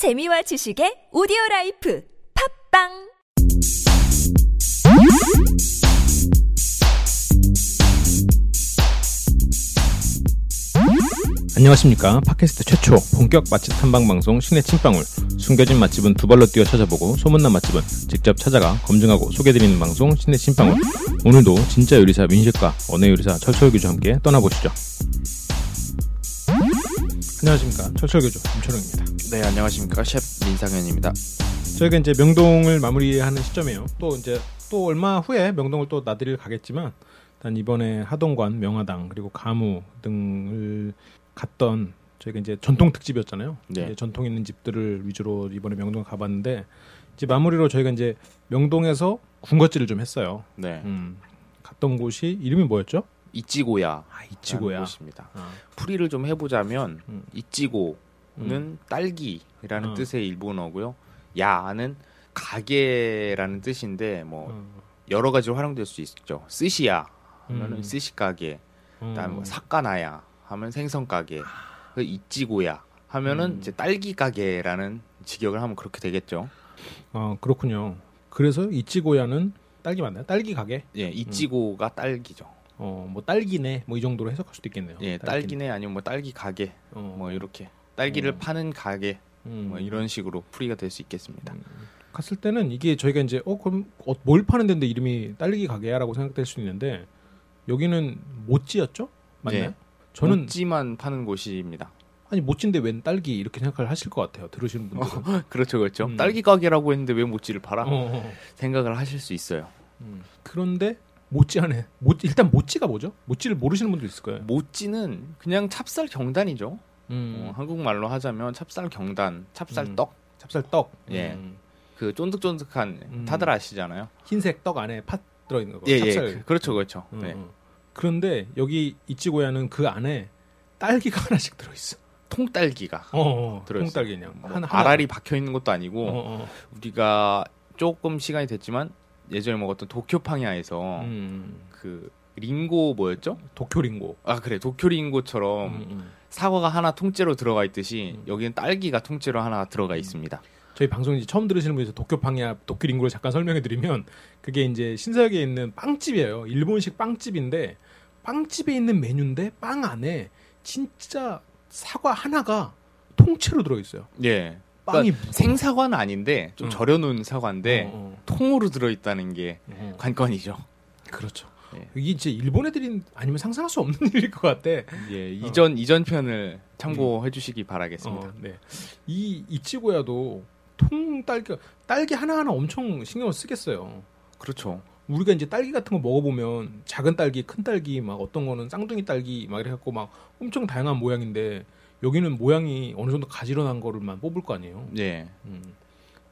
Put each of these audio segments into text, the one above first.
재미와 지식의 오디오 라이프. 팟빵! 안녕하십니까. 팟캐스트 최초 본격 맛집 탐방 방송 신의 침방울. 숨겨진 맛집은 두 발로 뛰어 찾아보고 소문난 맛집은 직접 찾아가 검증하고 소개드리는 방송 신의 침방울. 오늘도 진짜 요리사 민식과 언어 요리사 철철 교주와 함께 떠나보시죠 안녕하십니까 철철교주 임철웅입니다 네, 안녕하십니까. 셰프 민상현입니다. 저희가 이제 명동을 마무리하는 시점이에요 또 이제 또 얼마 후에 명동을 또 나들이를 가겠지만 일단 이번에 하동관 명화당 그리고 가무 등을 갔던 저희가 이제 전통 특집이었잖아요. 네. 이제 전통 있는 집들을 위주로 이번에 명동 가봤는데 이제 마무리로 저희가 이제 명동에서 군것질을 좀 했어요. 네. 음, 갔던 곳이 이름이 뭐였죠? 이찌고야. 아 이치고야. 곳입니다. 아, 풀이를 좀 해보자면 음. 이찌고는 음. 딸기라는 어. 뜻의 일본어고요. 야는 가게라는 뜻인데 뭐 어, 여러 가지로 활용될 수 있죠. 스시야 하면은 음. 스시 가게, 그다음에 뭐 어. 사카나야 하면 생선 가게, 그 이찌고야 하면은 음. 이제 딸기 가게라는 직역을 하면 그렇게 되겠죠. 아 그렇군요. 그래서 이치고야는 딸기 맞나요? 딸기 가게? 예, 이찌고가 딸기죠. 어 뭐 딸기네 뭐 이 정도로 해석할 수도 있겠네요. 예, 딸기네. 딸기네 아니면 뭐 딸기 가게, 어, 뭐 이렇게 딸기를 어. 파는 가게 음. 뭐 이런 식으로 풀이가 될 수 있겠습니다. 갔을 때는 이게 저희가 이제 어 그럼 어, 뭘 파는 데인데 이름이 딸기 가게야라고 생각될 수 있는데 여기는 모찌였죠? 맞나요? 네. 저는 모찌만 파는 곳입니다. 아니 모찌인데 웬 딸기 이렇게 생각을 하실 것 같아요. 들으시는 분들은. 그렇죠, 그렇죠. 음. 딸기 가게라고 했는데 왜 모찌를 팔아? 어, 어. 생각을 하실 수 있어요. 음. 그런데 모찌 안에 모찌 일단 모찌가 뭐죠? 모찌를 모르시는 분도 있을 거예요. 모찌는 그냥 찹쌀 경단이죠. 음. 어, 한국말로 하자면 찹쌀 경단, 찹쌀떡. 찹쌀 떡. 예. 음. 그 쫀득쫀득한 음. 다들 아시잖아요. 흰색 떡 안에 팥 들어 있는 거. 예, 예. 찹쌀. 그- 그렇죠, 그렇죠. 음, 네. 음. 그런데 여기 이치고야는 그 안에 딸기가 하나씩 들어 있어. 통딸기가 어, 어. 들어있어요. 통딸기 그냥 뭐 하나 알알이 박혀 있는 것도 아니고 하나. 어, 어. 우리가 조금 시간이 됐지만 예전에 먹었던 도쿄팡야에서 음. 그 링고 뭐였죠? 도쿄링고. 아 그래 도쿄 링고처럼 음, 음. 사과가 하나 통째로 들어가 있듯이 음. 여기는 딸기가 통째로 하나 들어가 있습니다. 저희 방송 이제 처음 들으시는 분에서 도쿄팡야 도쿄링고를 잠깐 설명해 드리면 그게 이제 신서역에 있는 빵집이에요. 일본식 빵집인데 빵집에 있는 메뉴인데 빵 안에 진짜 사과 하나가 통째로 들어 있어요. 예. 빵이 그러니까 생사과는 아닌데 좀 음. 절여놓은 사과인데 어, 통으로 들어있다는 게 어, 어. 관건이죠. 그렇죠. 예. 이게 이제 일본 애들이 아니면 상상할 수 없는 일일 것 같아. 예, 이전 이전 편을 참고해 주시기 바라겠습니다. 어, 네. 이 이치고야도 통 딸기 딸기 하나 하나 엄청 신경을 쓰겠어요. 그렇죠. 우리가 이제 딸기 같은 거 먹어보면 작은 딸기, 큰 딸기, 막 어떤 거는 쌍둥이 딸기 막 이래갖고 막 엄청 다양한 모양인데 여기는 모양이 어느 정도 가지런한 거를만 뽑을 거 아니에요. 예. 음.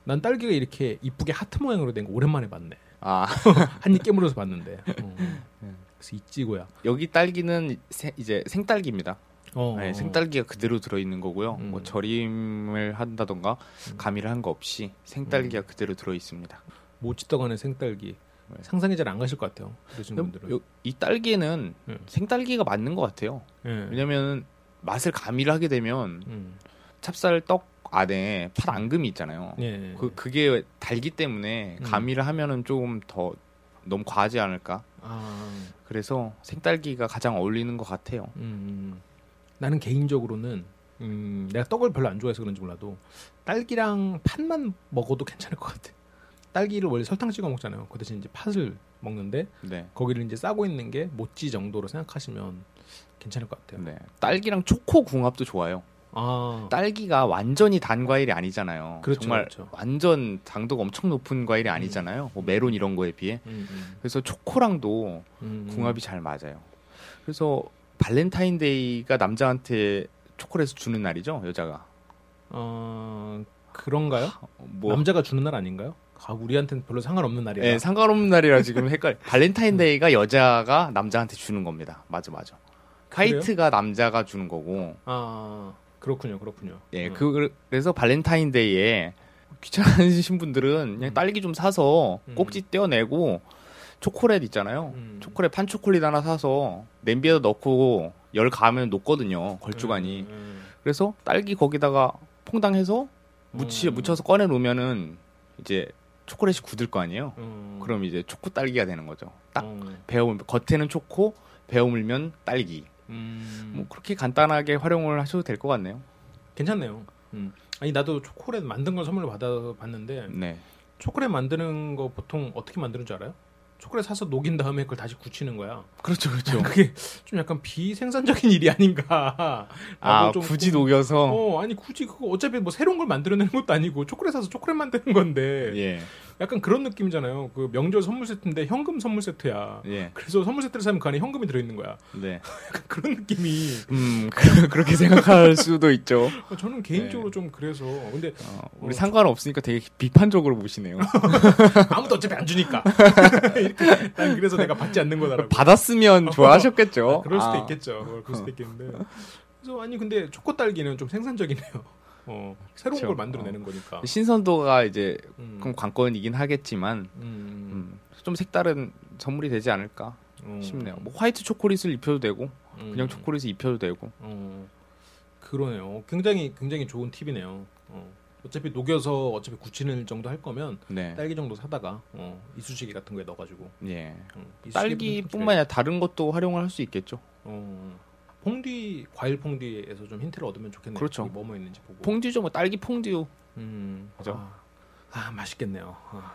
난 딸기가 이렇게 이쁘게 하트 모양으로 된 거 오랜만에 봤네. 아 한입 깨물어서 봤는데. 어. 음. 그래서 이찌고야. 여기 딸기는 생- 이제 생딸기입니다. 어, 네, 어. 생딸기가 그대로 들어 있는 거고요. 음. 뭐 절임을 한다던가 음. 가미를 한 거 없이 생딸기가 그대로 들어 있습니다. 모찌떡 안에 생딸기. 네. 상상이 잘 안 가실 것 같아요. 그러시는 분들은. 요- 이 딸기는 음. 생딸기가 맞는 것 같아요. 예. 왜냐면 맛을 가미를 하게 되면 음. 찹쌀 떡 안에 팥 앙금이 있잖아요. 예. 그 그게 달기 때문에 음. 가미를 하면은 조금 더 너무 과하지 않을까. 아, 그래서 생딸기가 가장 어울리는 것 같아요. 음, 나는 개인적으로는 음, 내가 떡을 별로 안 좋아해서 그런지 몰라도 딸기랑 팥만 먹어도 괜찮을 것 같아. 딸기를 원래 설탕 찍어 먹잖아요. 그 대신 이제 팥을 먹는데 네. 거기를 이제 싸고 있는 게 모찌 정도로 생각하시면 괜찮을 것 같아요. 네. 딸기랑 초코 궁합도 좋아요. 아, 딸기가 완전히 단 과일이 아니잖아요. 그렇죠, 정말 그렇죠. 완전 당도가 엄청 높은 과일이 아니잖아요. 뭐 메론 이런 거에 비해. 음, 음, 그래서 초코랑도 음, 궁합이 잘 맞아요. 그래서 발렌타인데이가 남자한테 초콜릿을 주는 날이죠, 여자가. 어, 그런가요? 뭐 남자가 주는 날 아닌가요? 아, 우리한테는 별로 상관없는 날이다. 예, 상관없는 날이라 지금 헷갈. 발렌타인데이가 여자가 남자한테 주는 겁니다. 맞아, 맞아. 화이트가 남자가 주는 거고. 아, 그렇군요, 그렇군요. 예, 음. 그 그래서 발렌타인데이에 귀찮으신 분들은 그냥 음. 딸기 좀 사서 음. 꼭지 떼어내고 초콜릿 있잖아요. 음. 초콜릿 판 초콜릿 하나 사서 냄비에다 넣고 열 가면 녹거든요. 걸쭉하니. 음, 음. 그래서 딸기 거기다가 퐁당해서 묻히 음. 묻혀서 꺼내 놓으면은 이제 초콜릿이 굳을 거 아니에요. 음. 그럼 이제 초코 딸기가 되는 거죠. 딱 어. 베어 겉에는 초코, 베어 물면 딸기. 음. 뭐 그렇게 간단하게 활용을 하셔도 될 것 같네요. 괜찮네요. 음. 아니 나도 초콜릿 만든 걸 선물로 받아봤는데 네. 초콜릿 만드는 거 보통 어떻게 만드는 줄 알아요? 초콜릿 사서 녹인 다음에 그걸 다시 굳히는 거야. 그렇죠, 그렇죠. 그게 좀 약간 비생산적인 일이 아닌가. 아 굳이 좀- 녹여서 어, 아니 굳이 그거 어차피 뭐 새로운 걸 만들어내는 것도 아니고 초콜릿 사서 초콜릿 만드는 건데 예, 약간 그런 느낌이잖아요. 그 명절 선물 세트인데 현금 선물 세트야. 예, 그래서 선물 세트를 사면 그 안에 현금이 들어있는 거야. 네. 그런 느낌이 음 그, 그렇게 생각할 수도 있죠. 어, 저는 개인적으로 좀 그래서 근데 어, 우리 어, 상관없으니까 되게 비판적으로 보시네요. 아무도 어차피 안 주니까 이렇게 난 그래서 내가 받지 않는 거다라고. 받았으면 좋아하셨겠죠. 아, 그럴 수도 아, 있겠죠. 그럴 그럴 수도 있겠는데. 그래서 아니 근데 초코 딸기는 좀 생산적이네요. 어, 새로운 그쵸. 걸 만들어내는 거니까. 신선도가 이제 음, 그럼 관건이긴 하겠지만 음, 음, 좀 색다른 선물이 되지 않을까 음, 싶네요. 뭐 화이트 초콜릿을 입혀도 되고 음, 그냥 초콜릿을 입혀도 되고. 어, 그러네요. 굉장히 굉장히 좋은 팁이네요. 어. 어차피 녹여서 어차피 굳히는 정도 할 거면 네. 딸기 정도 사다가 어, 이쑤시개 같은 거에 넣어가지고 예. 음, 딸기뿐만 아니라 다른 것도 활용을 할 수 있겠죠. 어, 퐁디 과일 퐁디에서 좀 힌트를 얻으면 좋겠네요. 그렇죠. 뭐뭐 있는지 보고. 퐁듀죠, 뭐 딸기 퐁듀. 음, 그죠? 아, 아, 맛있겠네요. 아,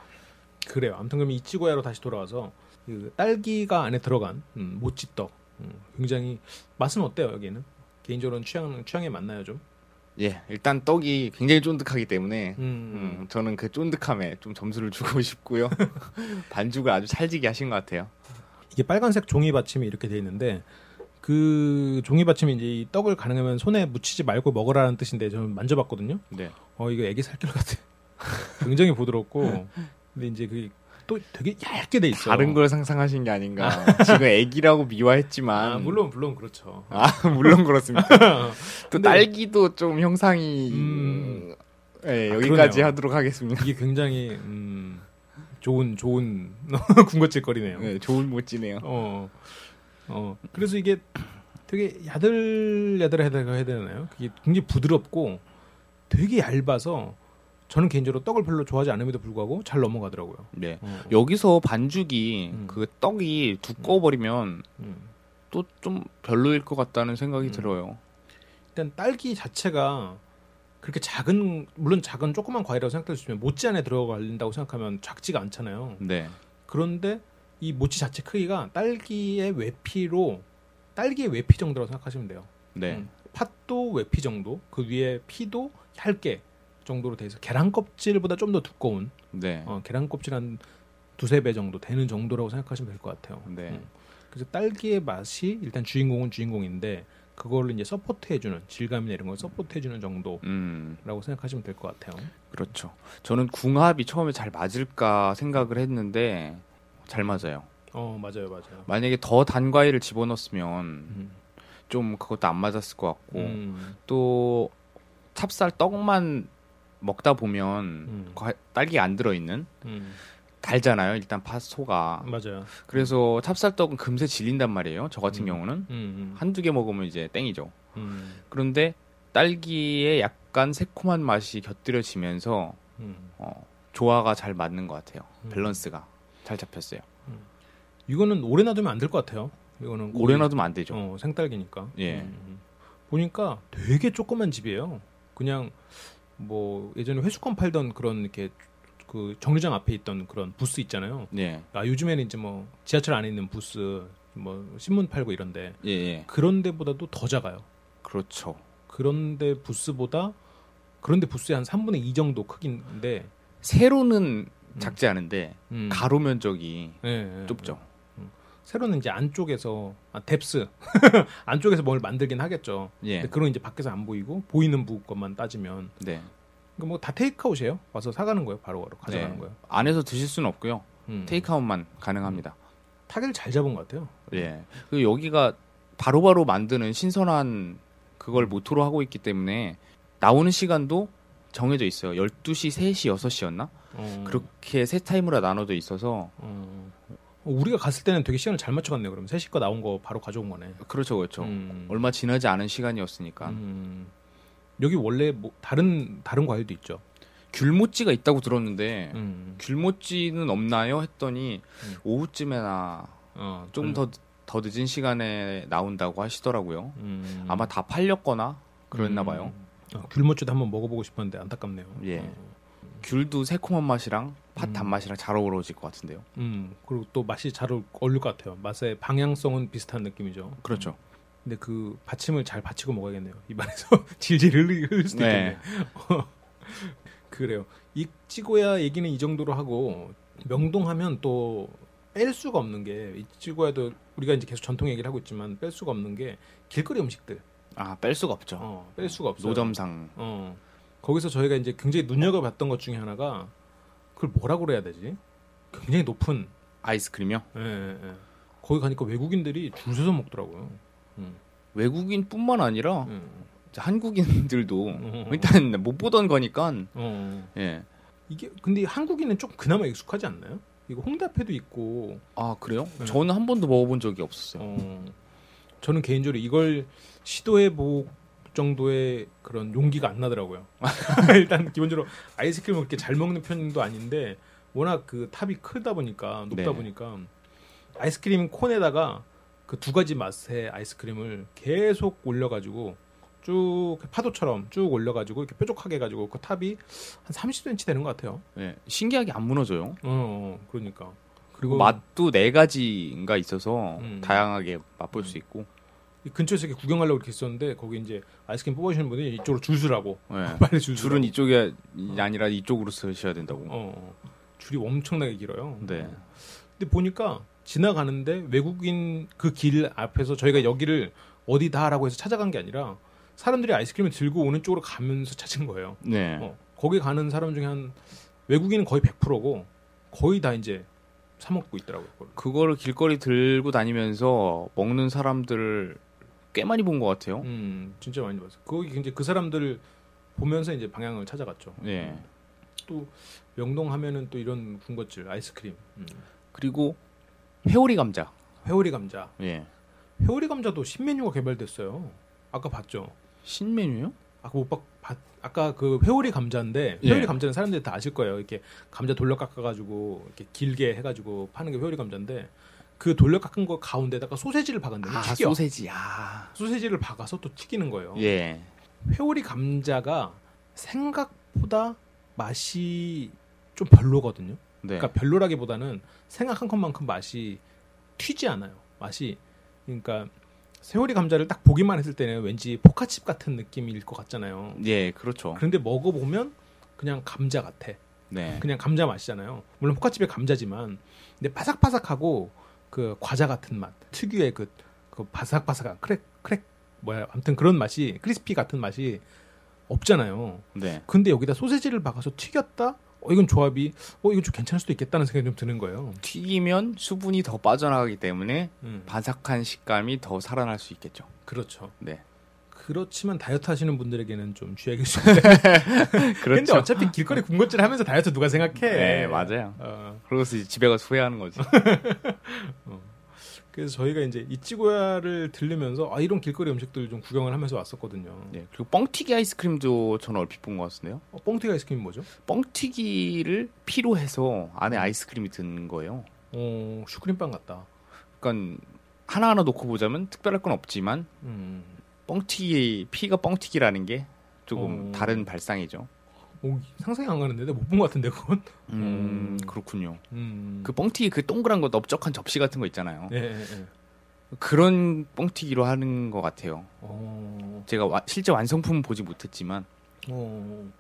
그래요. 아무튼 그럼 이치고야로 다시 돌아와서 그 딸기가 안에 들어간 음, 모찌떡 음, 굉장히 맛은 어때요 여기는? 개인적으로는 취향 취향에 맞나요 좀? 예, 일단 떡이 굉장히 쫀득하기 때문에 음, 음, 저는 그 쫀득함에 좀 점수를 주고 싶고요. 반죽을 아주 찰지게 하신 것 같아요. 이게 빨간색 종이 받침이 이렇게 돼 있는데 그 종이 받침이 이제 이 떡을 가능하면 손에 묻히지 말고 먹으라는 뜻인데 저는 만져봤거든요. 네. 어 이거 애기 살결 같아. 굉장히 부드럽고 근데 이제 그 또 되게 얇게 돼 있어. 다른 걸 상상하신 게 아닌가. 지금 애기라고 미화했지만 아, 물론 물론 그렇죠. 아, 물론 그렇습니다. 또 근데- 딸기도 좀 형상이 음. 예, 아, 여기까지 그러네요. 하도록 하겠습니다. 이게 굉장히 음, 좋은 좋은 군것질거리네요. 네, 좋은 모찌네요. 어, 어. 그래서 이게 되게 야들야들하다고 해야 되나요? 그게 굉장히 부드럽고 되게 얇아서 저는 개인적으로 떡을 별로 좋아하지 않음에도 불구하고 잘 넘어가더라고요. 네. 어, 여기서 반죽이 음. 그 떡이 두꺼워 버리면 음. 또좀 별로일 것 같다는 생각이 음. 들어요. 일단 딸기 자체가 그렇게 작은 물론 작은 조그만 과일이라고 생각할 수 있지만 모찌 안에 들어간다고 생각하면 작지가 않잖아요. 네. 그런데 이 모찌 자체 크기가 딸기의 외피로 딸기의 외피 정도라고 생각하시면 돼요. 네. 음, 팥도 외피 정도, 그 위에 피도 얇게 정도로 돼 있어. 계란 껍질보다 좀 더 두꺼운 네. 어, 계란 껍질 한 두세 배 정도 되는 정도라고 생각하시면 될 것 같아요. 네. 음. 그래서 딸기의 맛이 일단 주인공은 주인공인데 그거를 이제 서포트해주는 질감이나 이런 걸 서포트해주는 정도라고 음, 생각하시면 될 것 같아요. 그렇죠. 저는 궁합이 처음에 잘 맞을까 생각을 했는데 잘 맞아요. 어 맞아요, 맞아요. 만약에 더 단 과일을 집어넣었으면 음. 좀 그것도 안 맞았을 것 같고 음. 또 찹쌀 떡만 먹다 보면 음. 과- 딸기가 안 들어있는 음. 달잖아요. 일단 팥소가. 맞아요. 그래서 찹쌀떡은 금세 질린단 말이에요. 저 같은 음. 경우는 음, 음. 한두 개 먹으면 이제 땡이죠. 음. 그런데 딸기의 약간 새콤한 맛이 곁들여지면서 음. 어, 조화가 잘 맞는 것 같아요. 음. 밸런스가 잘 잡혔어요. 이거는 오래 놔두면 안 될 것 같아요. 이거는 오래 놔두면 안 되죠. 어, 생딸기니까. 예. 음. 보니까 되게 조그만 집이에요. 그냥 뭐 예전에 회수권 팔던 그런 이렇게 그 정류장 앞에 있던 그런 부스 있잖아요. 예, 아 요즘에는 이제 뭐 지하철 안에 있는 부스 뭐 신문 팔고 이런데 예, 예. 그런 데보다도 더 작아요. 그렇죠. 그런데 부스보다 그런데 부스의 한 3분의 2 정도 크기인데 세로는 작지 않은데 음. 가로 면적이 예, 예. 좁죠. 세로는 이제 안쪽에서 아 뎁스 안쪽에서 뭘 만들긴 하겠죠. 예, 근데 그런 이제 밖에서 안 보이고 보이는 부 것만 따지면 네. 그러니까 뭐 다 테이크아웃이에요. 와서 사가는 거예요. 바로 바로 가져가는 네. 거예요. 안에서 드실 수는 없고요. 음. 테이크아웃만 가능합니다. 타겟을 잘 잡은 것 같아요. 예. 그리고 여기가 바로바로 만드는 신선한 그걸 모토로 하고 있기 때문에 나오는 시간도 정해져 있어요. 12시, 3시, 6시였나? 어, 그렇게 세 타임으로 나눠져 있어서 어. 우리가 갔을 때는 되게 시간을 잘 맞춰갔네요. 그럼 3시 거 나온 거 바로 가져온 거네. 그렇죠, 그렇죠. 음. 얼마 지나지 않은 시간이었으니까. 음. 여기 원래 뭐 다른 다른 과일도 있죠. 귤모찌가 있다고 들었는데 음. 귤모찌는 없나요? 했더니 음. 오후쯤에나 어, 좀더더 늦은 시간에 나온다고 하시더라고요. 음. 아마 다 팔렸거나 그랬나 음. 봐요. 어, 귤모찌도 한번 먹어보고 싶었는데 안타깝네요. 예. 어. 귤도 새콤한 맛이랑 팥 음. 단맛이랑 잘 어우러질 것 같은데요. 음 그리고 또 맛이 잘 어울- 어울릴 것 같아요. 맛의 방향성은 비슷한 느낌이죠. 그렇죠. 근데 그 받침을 잘 받치고 먹어야겠네요. 입안에서 질질 흘리, 흘릴 수도 있겠네. 네. 그래요. 이찌고야 얘기는 이 정도로 하고 명동하면 또 뺄 수가 없는 게 이찌고야도 우리가 이제 계속 전통 얘기를 하고 있지만 뺄 수가 없는 게 길거리 음식들. 아, 뺄 수가 없죠. 어, 뺄 수가 없어요. 노점상. 어. 거기서 저희가 이제 굉장히 눈여겨봤던 것 중에 하나가 그걸 뭐라고 그래야 되지? 굉장히 높은 아이스크림이요? 예, 예, 예. 거기 가니까 외국인들이 줄 서서 먹더라고요. 음. 외국인뿐만 아니라 음. 한국인들도 음. 일단 못 보던 거니까 어. 예. 이게 근데 한국인은 좀 그나마 익숙하지 않나요? 이거 홍대 앞에도 있고 아 그래요? 네. 저는 한 번도 먹어본 적이 없었어요. 어, 저는 개인적으로 이걸 시도해 볼 정도의 그런 용기가 안 나더라고요. 일단 기본적으로 아이스크림을 그렇게 잘 먹는 편도 아닌데 워낙 그 탑이 크다 보니까 높다 네. 보니까 아이스크림 콘에다가 그 두 가지 맛의 아이스크림을 계속 올려가지고 쭉 파도처럼 쭉 올려가지고 이렇게 뾰족하게 해가지고 그 탑이 한 30cm 되는 것 같아요. 예. 신기하게 안 무너져요. 어, 어 그러니까 그리고 맛도 네 가지인가 있어서 음. 다양하게 맛볼 수 있고. 이 근처에서 이렇게 구경하려고 이렇게 있었는데 거기 이제 아이스크림 뽑아주시는 분이 이쪽으로 줄 서라고 예. 빨리 줄 서라고. 줄은 이쪽이 아니라 이쪽으로 쓰셔야 된다고. 어, 줄이 엄청나게 길어요. 네. 근데 보니까 지나가는데 외국인 그 길 앞에서 저희가 여기를 어디다라고 해서 찾아간 게 아니라 사람들이 아이스크림을 들고 오는 쪽으로 가면서 찾은 거예요. 네. 어, 거기 가는 사람 중에 한 외국인은 거의 100%고 거의 다 이제 사 먹고 있더라고요. 그걸. 그거를 길거리 들고 다니면서 먹는 사람들을 꽤 많이 본 것 같아요. 음, 진짜 많이 봤어요. 거기 이제 그 사람들을 보면서 이제 방향을 찾아갔죠. 예. 또 명동 하면은 또 이런 군것질 아이스크림, 음. 그리고 회오리 감자. 회오리 감자. 예. 회오리 감자도 신메뉴가 개발됐어요. 아까 봤죠. 신메뉴요? 아까 못 봤, 봤- 아까 그 회오리 감자인데 예. 회오리 감자는 사람들이 다 아실 거예요. 이렇게 감자 돌려 깎아가지고 이렇게 길게 해가지고 파는 게 회오리 감자인데 그 돌려 깎은 거 가운데다가 소세지를 박았는데 아, 튀겨. 소세지. 아. 소세지를 박아서 또 튀기는 거예요. 예. 회오리 감자가 생각보다 맛이 좀 별로거든요. 네. 그러니까 별로라기보다는 생각한 것만큼 맛이 튀지 않아요. 맛이 그러니까 세월이 감자를 딱 보기만 했을 때는 왠지 포카칩 같은 느낌일 것 같잖아요. 예, 그렇죠. 그런데 먹어보면 그냥 감자 같아. 네. 그냥 감자 맛이잖아요. 물론 포카칩의 감자지만 근데 바삭바삭하고 그 과자 같은 맛 특유의 그, 그 바삭바삭한 crack crack 뭐야 아무튼 그런 맛이 crispy 같은 맛이 없잖아요. 네. 근데 여기다 소세지를 박아서 튀겼다? 어, 이건 조합이 어 이건 좀 괜찮을 수도 있겠다는 생각이 좀 드는 거예요. 튀기면 수분이 더 빠져나가기 때문에 음, 바삭한 식감이 더 살아날 수 있겠죠. 그렇죠. 네. 그렇지만 다이어트 하시는 분들에게는 좀수 있는데. 그렇죠. 근데 어차피 길거리 군것질 하면서 다이어트 누가 생각해? 네, 맞아요. 어, 그러고서 집에 가서 후회하는 거지. 그래서 저희가 이제 이찌고야를 들르면서 아 이런 길거리 음식들 좀 구경을 하면서 왔었거든요. 네. 그리고 뻥튀기 아이스크림도 저는 얼핏 본 것 같은데요. 어, 뻥튀기 아이스크림 뭐죠? 뻥튀기를 피로 해서 안에 아이스크림이 든 거예요. 어 슈크림빵 같다. 그러니까 하나하나 놓고 보자면 특별할 건 없지만 음, 뻥튀기 피가 뻥튀기라는 게 조금 어. 다른 발상이죠. 오, 상상이 안 가는데 못본 것 같은데 그건. 음, 음. 그렇군요. 음, 그 뻥튀기 그 동그란 거 넓적한 접시 같은 거 있잖아요. 예, 예, 예. 그런 뻥튀기로 하는 것 같아요. 어, 제가 와- 실제 완성품은 보지 못했지만 어,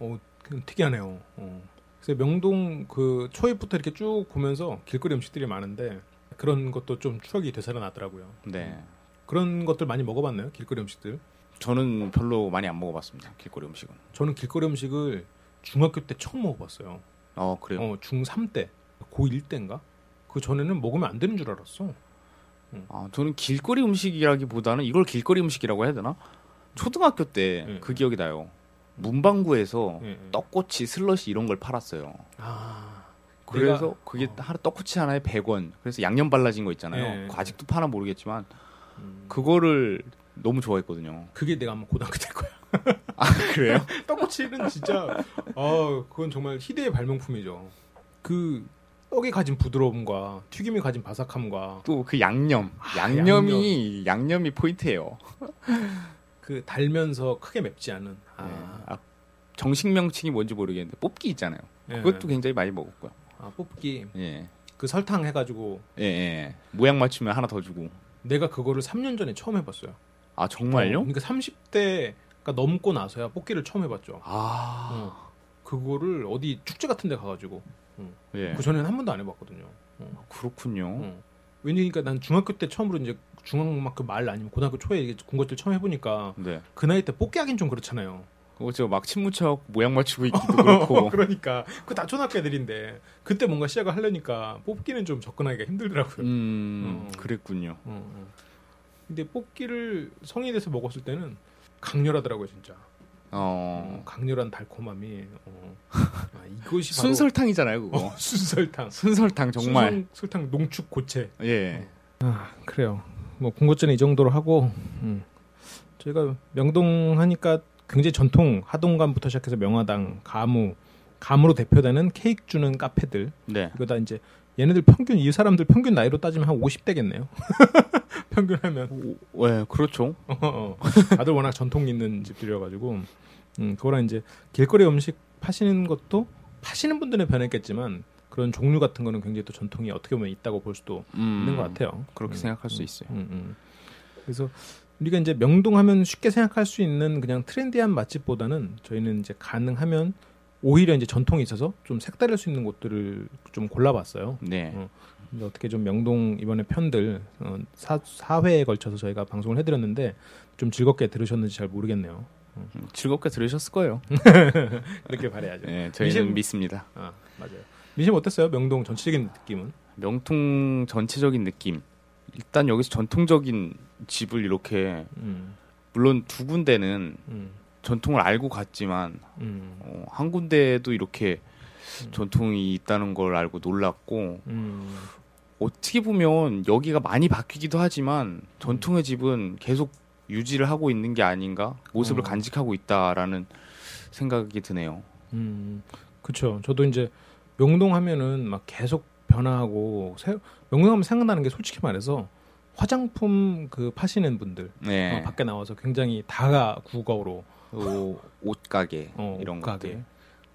어, 그 특이하네요. 어. 그래서 명동 그 초입부터 이렇게 쭉 보면서 길거리 음식들이 많은데 그런 것도 좀 추억이 되살아나더라고요. 네 그런 것들 많이 먹어봤나요? 길거리 음식들? 저는 별로 많이 안 먹어봤습니다. 길거리 음식은. 저는 길거리 음식을 중학교 때 처음 먹어봤어요. 어 그래요. 어, 중3 때, 고1 때인가? 그 전에는 먹으면 안 되는 줄 알았어. 아, 저는 길거리 음식이라기보다는 이걸 길거리 음식이라고 해야 되나? 초등학교 때 네. 그 기억이 나요. 문방구에서 예, 예. 떡꼬치, 슬러시 이런 걸 팔았어요. 아, 그래서 내가- 그게 어. 하나 떡꼬치 하나에 100원. 그래서 양념 발라진 거 있잖아요. 예. 아직도 파나 모르겠지만 음, 그거를 너무 좋아했거든요. 그게 내가 아마 고등학교 때 거야. 아 그래요? 떡꼬치는 진짜 어 그건 정말 희대의 발명품이죠. 그 떡이 가진 부드러움과 튀김이 가진 바삭함과 또 그 양념, 아, 양념이 양념이 포인트예요. 그 달면서 크게 맵지 않은 아, 네. 아, 정식 명칭이 뭔지 모르겠는데 뽑기 있잖아요. 예. 그것도 굉장히 많이 먹었고요. 아, 뽑기 예. 그 설탕 해가지고 예, 예. 모양 맞추면 하나 더 주고. 내가 그거를 3년 전에 처음 해봤어요. 아 정말요? 어, 그러니까 30대가 넘고 나서야 뽑기를 처음 해봤죠. 아, 어. 그거를 어디 축제 같은 데 가가지고 예. 그 전에는 한 번도 안 해봤거든요. 그렇군요. 어. 왜냐니까 난 중학교 때 처음으로 이제 중학막 그 말 아니면 고등학교 초에 이게 군것질 처음 해보니까 네. 그 나이 때 뽑기 하긴 좀 그렇잖아요. 그거 저막 침무쳐 모양 맞추고 있기도 그렇고. 그러니까 그 다 초등학교 애들인데 그때 뭔가 시작을 하려니까 뽑기는 좀 접근하기가 힘들더라고요. 음, 어. 그랬군요. 어, 어. 근데 뽑기를 성인이 돼서 먹었을 때는 강렬하더라고요, 진짜. 어, 어. 강렬한 달콤함이. 어. 아, 이것이 순설탕이잖아요, 그거. 어, 순설탕. 순설탕 정말. 순- 설탕 농축 고체. 예. 아 그래요. 뭐 군것질은 이 정도로 하고 음. 저희가 명동 하니까 굉장히 전통 하동감부터 시작해서 명화당, 가무, 감으로 대표되는 케이크 주는 카페들 네. 이거 다 이제 얘네들 평균 이 사람들 평균 나이로 따지면 한 50대겠네요. 평균 하면 오, 예, 그렇죠. 어, 어. 다들 워낙 전통 있는 집들이어가지고 음, 그거랑 이제 길거리 음식 파시는 것도 파시는 분들은 변했겠지만 그런 종류 같은 거는 굉장히 또 전통이 어떻게 보면 있다고 볼 수도 음, 있는 것 같아요. 그렇게 음, 생각할 수 음, 있어요. 음, 음. 그래서 우리가 이제 명동하면 쉽게 생각할 수 있는 그냥 트렌디한 맛집보다는 저희는 이제 가능하면 오히려 이제 전통이 있어서 좀 색다를 수 있는 곳들을 좀 골라봤어요. 네. 어. 어떻게 좀 명동 이번에 편들 어, 사, 4회에 걸쳐서 저희가 방송을 해드렸는데 좀 즐겁게 들으셨는지 잘 모르겠네요. 음, 즐겁게 들으셨을 거예요. 그렇게 바래야죠. 예, 저희는 미션- 믿습니다. 아 맞아요. 미심 어땠어요? 명동 전체적인 느낌은? 명통 전체적인 느낌. 일단 여기서 전통적인 집을 이렇게 음, 물론 두 군데는 음, 전통을 알고 갔지만 음, 어, 한 군데도 이렇게 음. 전통이 있다는 걸 알고 놀랐고 음, 어떻게 보면 여기가 많이 바뀌기도 하지만 전통의 집은 계속 유지를 하고 있는 게 아닌가 모습을 어. 간직하고 있다라는 생각이 드네요. 음, 그쵸. 저도 이제 명동 하면은 막 계속 변화하고 새, 명동 하면 생각나는 게 솔직히 말해서 화장품 그 파시는 분들 네, 어, 밖에 나와서 굉장히 다가 국어로 또 옷가게 어, 이런 옷가게. 것들.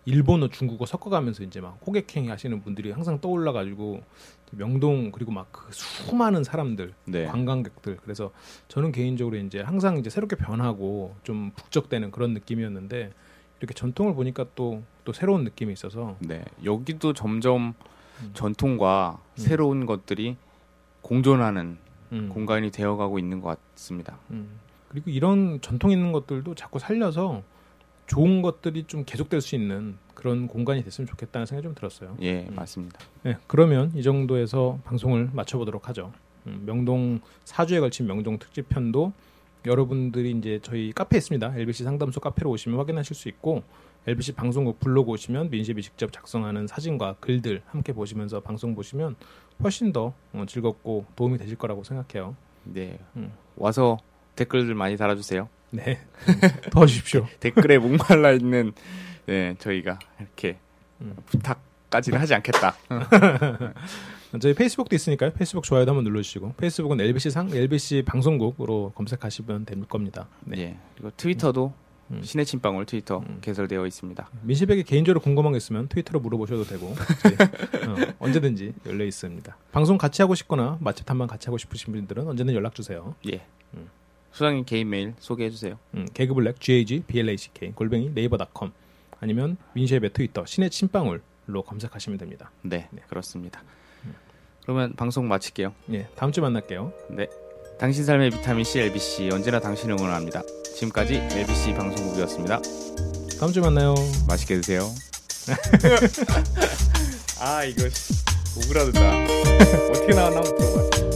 일본어, 중국어 섞어가면서 이제 막 호객행위 하시는 분들이 항상 떠올라가지고 명동 그리고 막 그 수많은 사람들, 네, 관광객들. 그래서 저는 개인적으로 이제 항상 이제 새롭게 변하고 좀 북적대는 그런 느낌이었는데 이렇게 전통을 보니까 또또 새로운 느낌이 있어서 네 여기도 점점 음. 전통과 음. 새로운 것들이 공존하는 음, 공간이 되어가고 있는 것 같습니다. 음. 그리고 이런 전통 있는 것들도 자꾸 살려서 좋은 것들이 좀 계속될 수 있는 그런 공간이 됐으면 좋겠다는 생각이 좀 들었어요. 예, 음. 맞습니다. 네, 그러면 이 정도에서 방송을 마쳐보도록 하죠. 음, 명동 4주에 걸친 명동 특집 편도 여러분들이 이제 저희 카페에 있습니다. LBC 상담소 카페로 오시면 확인하실 수 있고 LBC 방송국 블로그 오시면 민심이 직접 작성하는 사진과 글들 함께 보시면서 방송 보시면 훨씬 더 어, 즐겁고 도움이 되실 거라고 생각해요. 네, 음. 와서 댓글들 많이 달아주세요. 네, 도와주십시오. 댓글에 목말라 있는 네, 저희가 이렇게 음. 부탁까지는 하지 않겠다. 저희 페이스북도 있으니까요. 페이스북 좋아요도 한번 눌러주시고 페이스북은 LBC 상 LBC 방송국으로 검색하시면 될 겁니다. 네. 예, 그리고 트위터도 음. 신의 침방울 트위터 음. 개설되어 있습니다. 민식에게 개인적으로 궁금한 게 있으면 트위터로 물어보셔도 되고 어, 언제든지 열려 있습니다. 방송 같이 하고 싶거나 맛집 탐방 같이 하고 싶으신 분들은 언제든 연락 주세요. 예, 음. 수장님 개인 메일 소개해 주세요. 음, 개그블랙 g a g b l a c k 골뱅이 네이버닷컴 아니면 민셰의 트위터 신의 침방울로 검색하시면 됩니다. 네, 네. 그렇습니다. 그러면 방송 마칠게요. 예, 다음 주에 만날게요. 네. 당신 삶의 비타민 C LBC 언제나 당신을 응원합니다. 지금까지 LBC 방송국이었습니다. 다음 주에 만나요. 맛있게 드세요. 아 이거 씨, 오그라든다. 어떻게 나왔나 한번 들어봐.